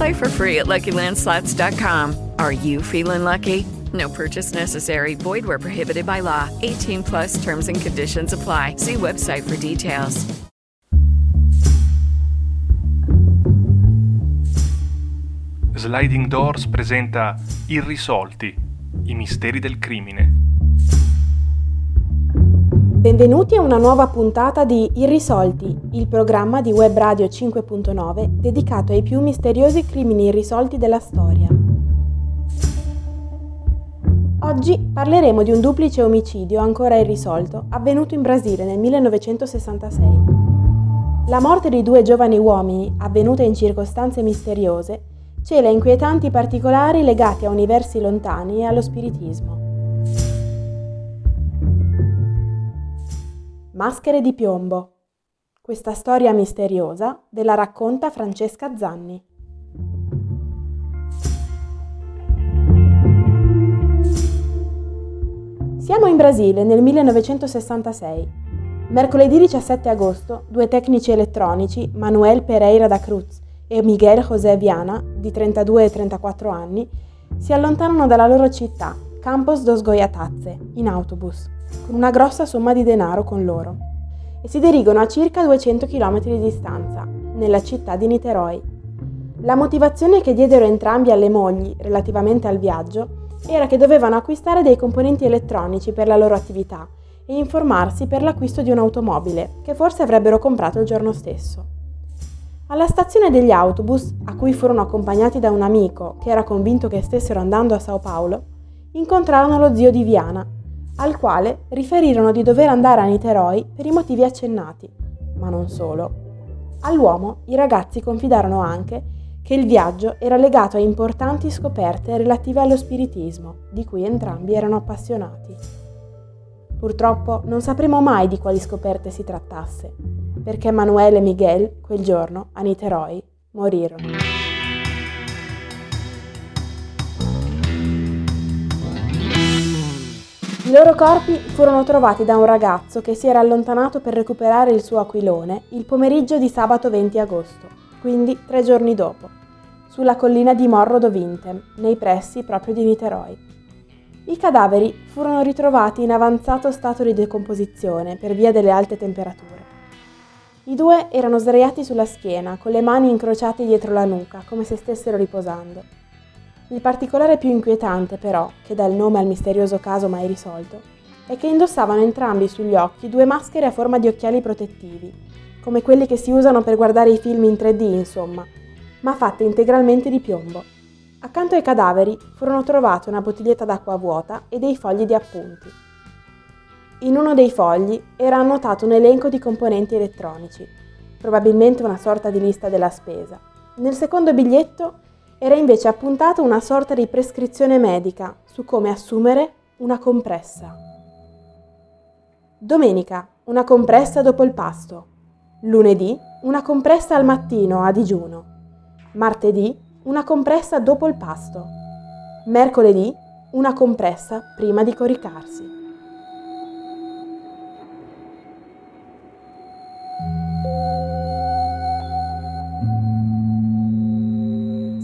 Play for free at LuckyLandSlots.com. Are you feeling lucky? No purchase necessary. Void where prohibited by law. 18 plus terms and conditions apply. See website for details. Sliding Doors presenta Irrisolti, i misteri del crimine. Benvenuti a una nuova puntata di Irrisolti, il programma di Web Radio 5.9 dedicato ai più misteriosi crimini irrisolti della storia. Oggi parleremo di un duplice omicidio ancora irrisolto avvenuto in Brasile nel 1966. La morte di due giovani uomini, avvenuta in circostanze misteriose, cela inquietanti particolari legati a universi lontani e allo spiritismo. Maschere di piombo. Questa storia misteriosa ve la racconta Francesca Zanni. Siamo in Brasile nel 1966. Mercoledì 17 agosto, due tecnici elettronici, Manuel Pereira da Cruz e Miguel José Viana, di 32 e 34 anni, si allontanano dalla loro città, Campos dos Goiatazze, in autobus, con una grossa somma di denaro con loro, e si dirigono a circa 200 km di distanza, nella città di Niteroi. La motivazione che diedero entrambi alle mogli relativamente al viaggio era che dovevano acquistare dei componenti elettronici per la loro attività e informarsi per l'acquisto di un'automobile che forse avrebbero comprato il giorno stesso. Alla stazione degli autobus, a cui furono accompagnati da un amico che era convinto che stessero andando a Sao Paolo, incontrarono lo zio di Viana, al quale riferirono di dover andare a Niteroi per i motivi accennati, ma non solo. All'uomo i ragazzi confidarono anche che il viaggio era legato a importanti scoperte relative allo spiritismo, di cui entrambi erano appassionati. Purtroppo non sapremo mai di quali scoperte si trattasse, perché Manuel e Miguel, quel giorno, a Niteroi, morirono. I loro corpi furono trovati da un ragazzo che si era allontanato per recuperare il suo aquilone il pomeriggio di sabato 20 agosto, quindi tre giorni dopo, sulla collina di Morro do Vintem, nei pressi proprio di Niteroi. I cadaveri furono ritrovati in avanzato stato di decomposizione per via delle alte temperature. I due erano sdraiati sulla schiena, con le mani incrociate dietro la nuca, come se stessero riposando. Il particolare più inquietante, però, che dà il nome al misterioso caso mai risolto, è che indossavano entrambi sugli occhi due maschere a forma di occhiali protettivi, come quelli che si usano per guardare i film in 3D, insomma, ma fatte integralmente di piombo. Accanto ai cadaveri furono trovate una bottiglietta d'acqua vuota e dei fogli di appunti. In uno dei fogli era annotato un elenco di componenti elettronici, probabilmente una sorta di lista della spesa. Nel secondo biglietto era invece appuntata una sorta di prescrizione medica su come assumere una compressa. Domenica, una compressa dopo il pasto. Lunedì, una compressa al mattino a digiuno. Martedì, una compressa dopo il pasto. Mercoledì, una compressa prima di coricarsi.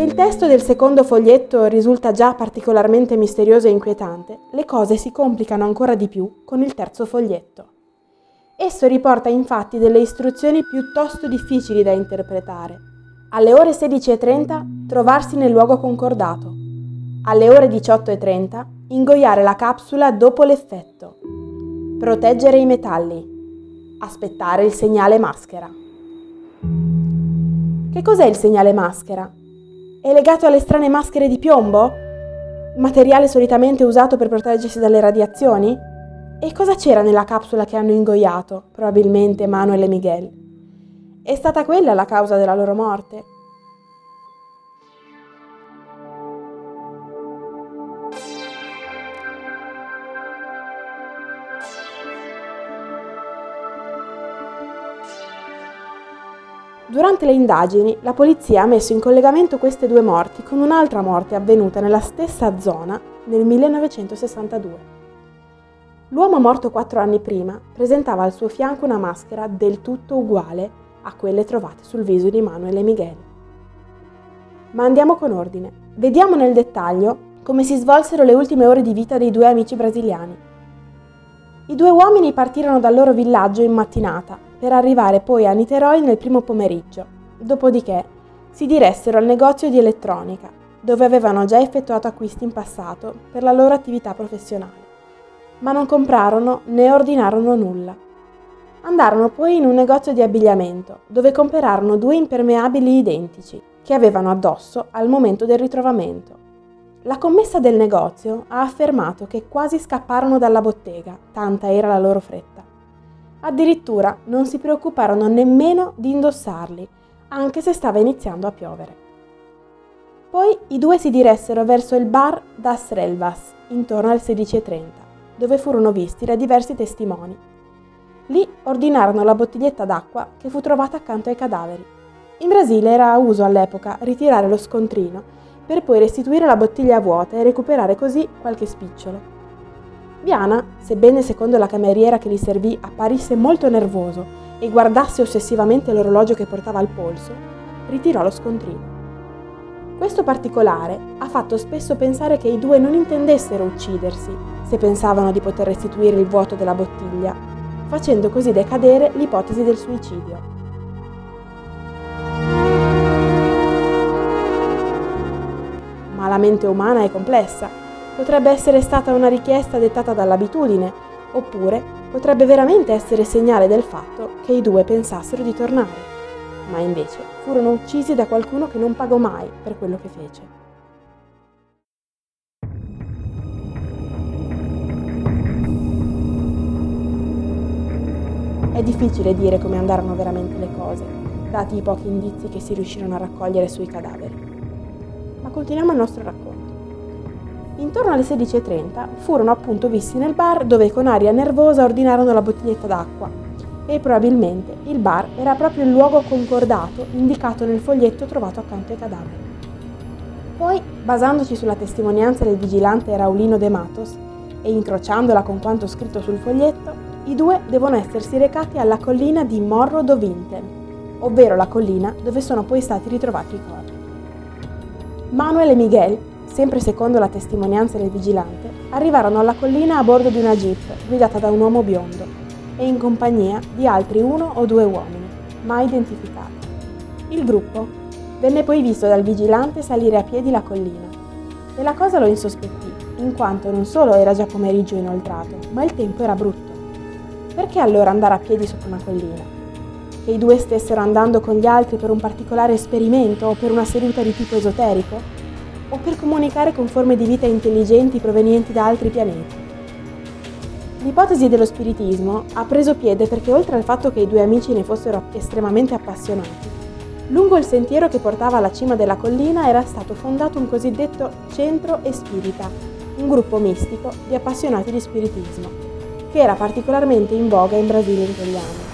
Se il testo del secondo foglietto risulta già particolarmente misterioso e inquietante, le cose si complicano ancora di più con il terzo foglietto. Esso riporta infatti delle istruzioni piuttosto difficili da interpretare. Alle ore 16.30 trovarsi nel luogo concordato. Alle ore 18.30 ingoiare la capsula dopo l'effetto. Proteggere i metalli. aspettare il segnale maschera. Che cos'è il segnale maschera? È legato alle strane maschere di piombo? Materiale solitamente usato per proteggersi dalle radiazioni? E cosa c'era nella capsula che hanno ingoiato, probabilmente Manuel e Miguel? È stata quella la causa della loro morte? Durante le indagini, la polizia ha messo in collegamento queste due morti con un'altra morte avvenuta nella stessa zona nel 1962. L'uomo morto quattro anni prima presentava al suo fianco una maschera del tutto uguale a quelle trovate sul viso di Manuel e Miguel. Ma andiamo con ordine. Vediamo nel dettaglio come si svolsero le ultime ore di vita dei due amici brasiliani. I due uomini partirono dal loro villaggio in mattinata per arrivare poi a Niteroi nel primo pomeriggio. Dopodiché si diressero al negozio di elettronica, dove avevano già effettuato acquisti in passato per la loro attività professionale. Ma non comprarono né ordinarono nulla. Andarono poi in un negozio di abbigliamento, dove comperarono due impermeabili identici, che avevano addosso al momento del ritrovamento. La commessa del negozio ha affermato che quasi scapparono dalla bottega, tanta era la loro fretta. Addirittura non si preoccuparono nemmeno di indossarli, anche se stava iniziando a piovere. Poi i due si diressero verso il bar Das Relvas, intorno alle 16.30, dove furono visti da diversi testimoni. Lì ordinarono la bottiglietta d'acqua che fu trovata accanto ai cadaveri. In Brasile era uso all'epoca ritirare lo scontrino per poi restituire la bottiglia vuota e recuperare così qualche spicciolo. Viana, sebbene secondo la cameriera che li servì apparisse molto nervoso e guardasse ossessivamente l'orologio che portava al polso, ritirò lo scontrino. Questo particolare ha fatto spesso pensare che i due non intendessero uccidersi se pensavano di poter restituire il vuoto della bottiglia, facendo così decadere l'ipotesi del suicidio. Ma la mente umana è complessa Potrebbe essere stata una richiesta dettata dall'abitudine, oppure potrebbe veramente essere segnale del fatto che i due pensassero di tornare, ma invece furono uccisi da qualcuno che non pagò mai per quello che fece. È difficile dire come andarono veramente le cose, dati i pochi indizi che si riuscirono a raccogliere sui cadaveri. Ma continuiamo il nostro racconto. Intorno alle 16.30 furono appunto visti nel bar dove con aria nervosa ordinarono la bottiglietta d'acqua e probabilmente il bar era proprio il luogo concordato indicato nel foglietto trovato accanto ai cadaveri. Poi, basandoci sulla testimonianza del vigilante Raulino De Matos e incrociandola con quanto scritto sul foglietto, i due devono essersi recati alla collina di Morro do Vinten, ovvero la collina dove sono poi stati ritrovati i corpi. Manuel e Miguel sempre secondo la testimonianza del vigilante, arrivarono alla collina a bordo di una jeep guidata da un uomo biondo e in compagnia di altri uno o due uomini, mai identificati. Il gruppo venne poi visto dal vigilante salire a piedi la collina e la cosa lo insospettì, in quanto non solo era già pomeriggio inoltrato, ma il tempo era brutto. Perché allora andare a piedi sopra una collina? Che i due stessero andando con gli altri per un particolare esperimento o per una seduta di tipo esoterico? O per comunicare con forme di vita intelligenti provenienti da altri pianeti. L'ipotesi dello spiritismo ha preso piede perché oltre al fatto che i due amici ne fossero estremamente appassionati, lungo il sentiero che portava alla cima della collina era stato fondato un cosiddetto centro e spirita, un gruppo mistico di appassionati di spiritismo, che era particolarmente in voga in Brasile in quegli anni.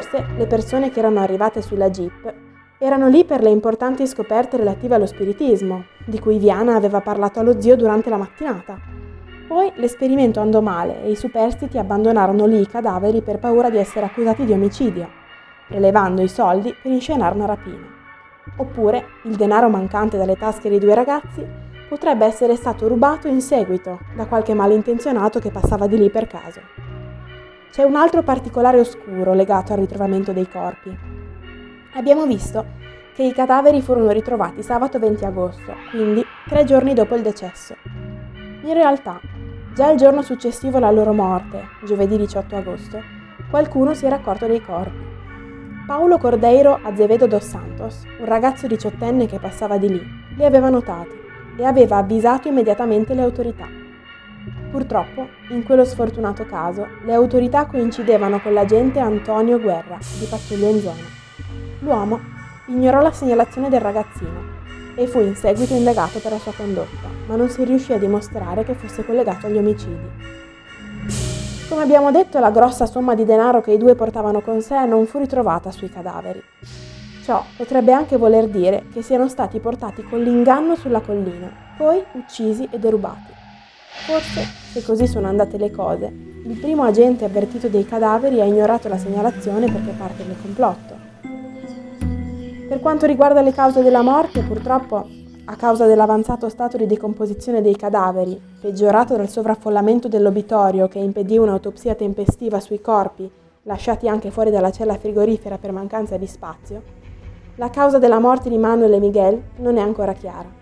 Forse le persone che erano arrivate sulla Jeep erano lì per le importanti scoperte relative allo spiritismo, di cui Viana aveva parlato allo zio durante la mattinata. Poi l'esperimento andò male e i superstiti abbandonarono lì i cadaveri per paura di essere accusati di omicidio, prelevando i soldi per inscenare una rapina. Oppure il denaro mancante dalle tasche dei due ragazzi potrebbe essere stato rubato in seguito da qualche malintenzionato che passava di lì per caso. C'è un altro particolare oscuro legato al ritrovamento dei corpi. Abbiamo visto che i cadaveri furono ritrovati sabato 20 agosto, quindi tre giorni dopo il decesso. In realtà, già il giorno successivo alla loro morte, giovedì 18 agosto, qualcuno si era accorto dei corpi. Paolo Cordeiro Azevedo dos Santos, un ragazzo diciottenne che passava di lì, li aveva notati e aveva avvisato immediatamente le autorità. Purtroppo, in quello sfortunato caso, le autorità coincidevano con l'agente Antonio Guerra, di pattuglia in zona. L'uomo ignorò la segnalazione del ragazzino e fu in seguito indagato per la sua condotta, ma non si riuscì a dimostrare che fosse collegato agli omicidi. Come abbiamo detto, la grossa somma di denaro che i due portavano con sé non fu ritrovata sui cadaveri. Ciò potrebbe anche voler dire che siano stati portati con l'inganno sulla collina, poi uccisi e derubati. Forse, se così sono andate le cose, il primo agente avvertito dei cadaveri ha ignorato la segnalazione perché parte del complotto. Per quanto riguarda le cause della morte, purtroppo a causa dell'avanzato stato di decomposizione dei cadaveri, peggiorato dal sovraffollamento dell'obitorio che impedì un'autopsia tempestiva sui corpi, lasciati anche fuori dalla cella frigorifera per mancanza di spazio, la causa della morte di Manuel e Miguel non è ancora chiara.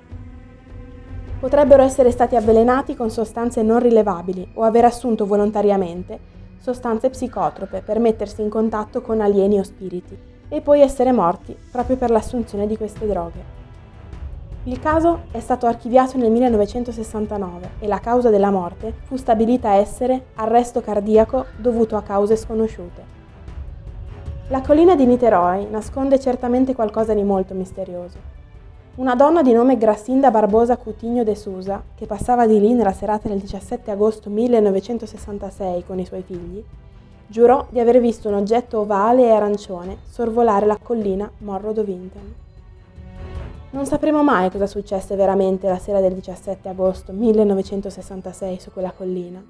Potrebbero essere stati avvelenati con sostanze non rilevabili o aver assunto volontariamente sostanze psicotrope per mettersi in contatto con alieni o spiriti e poi essere morti proprio per l'assunzione di queste droghe. Il caso è stato archiviato nel 1969 e la causa della morte fu stabilita essere arresto cardiaco dovuto a cause sconosciute. La collina di Niteroi nasconde certamente qualcosa di molto misterioso. Una donna di nome Gracinda Barbosa Coutinho de Sousa, che passava di lì nella serata del 17 agosto 1966 con i suoi figli, giurò di aver visto un oggetto ovale e arancione sorvolare la collina Morro do Vinton. Non sapremo mai cosa successe veramente la sera del 17 agosto 1966 su quella collina,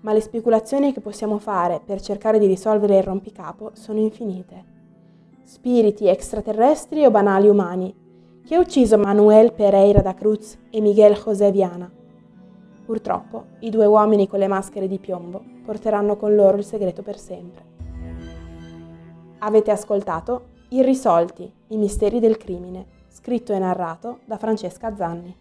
ma le speculazioni che possiamo fare per cercare di risolvere il rompicapo sono infinite. Spiriti extraterrestri o banali umani? Chi ha ucciso Manuel Pereira da Cruz e Miguel José Viana? Purtroppo, i due uomini con le maschere di piombo porteranno con loro il segreto per sempre. Avete ascoltato Irrisolti, i misteri del crimine scritto e narrato da Francesca Zanni.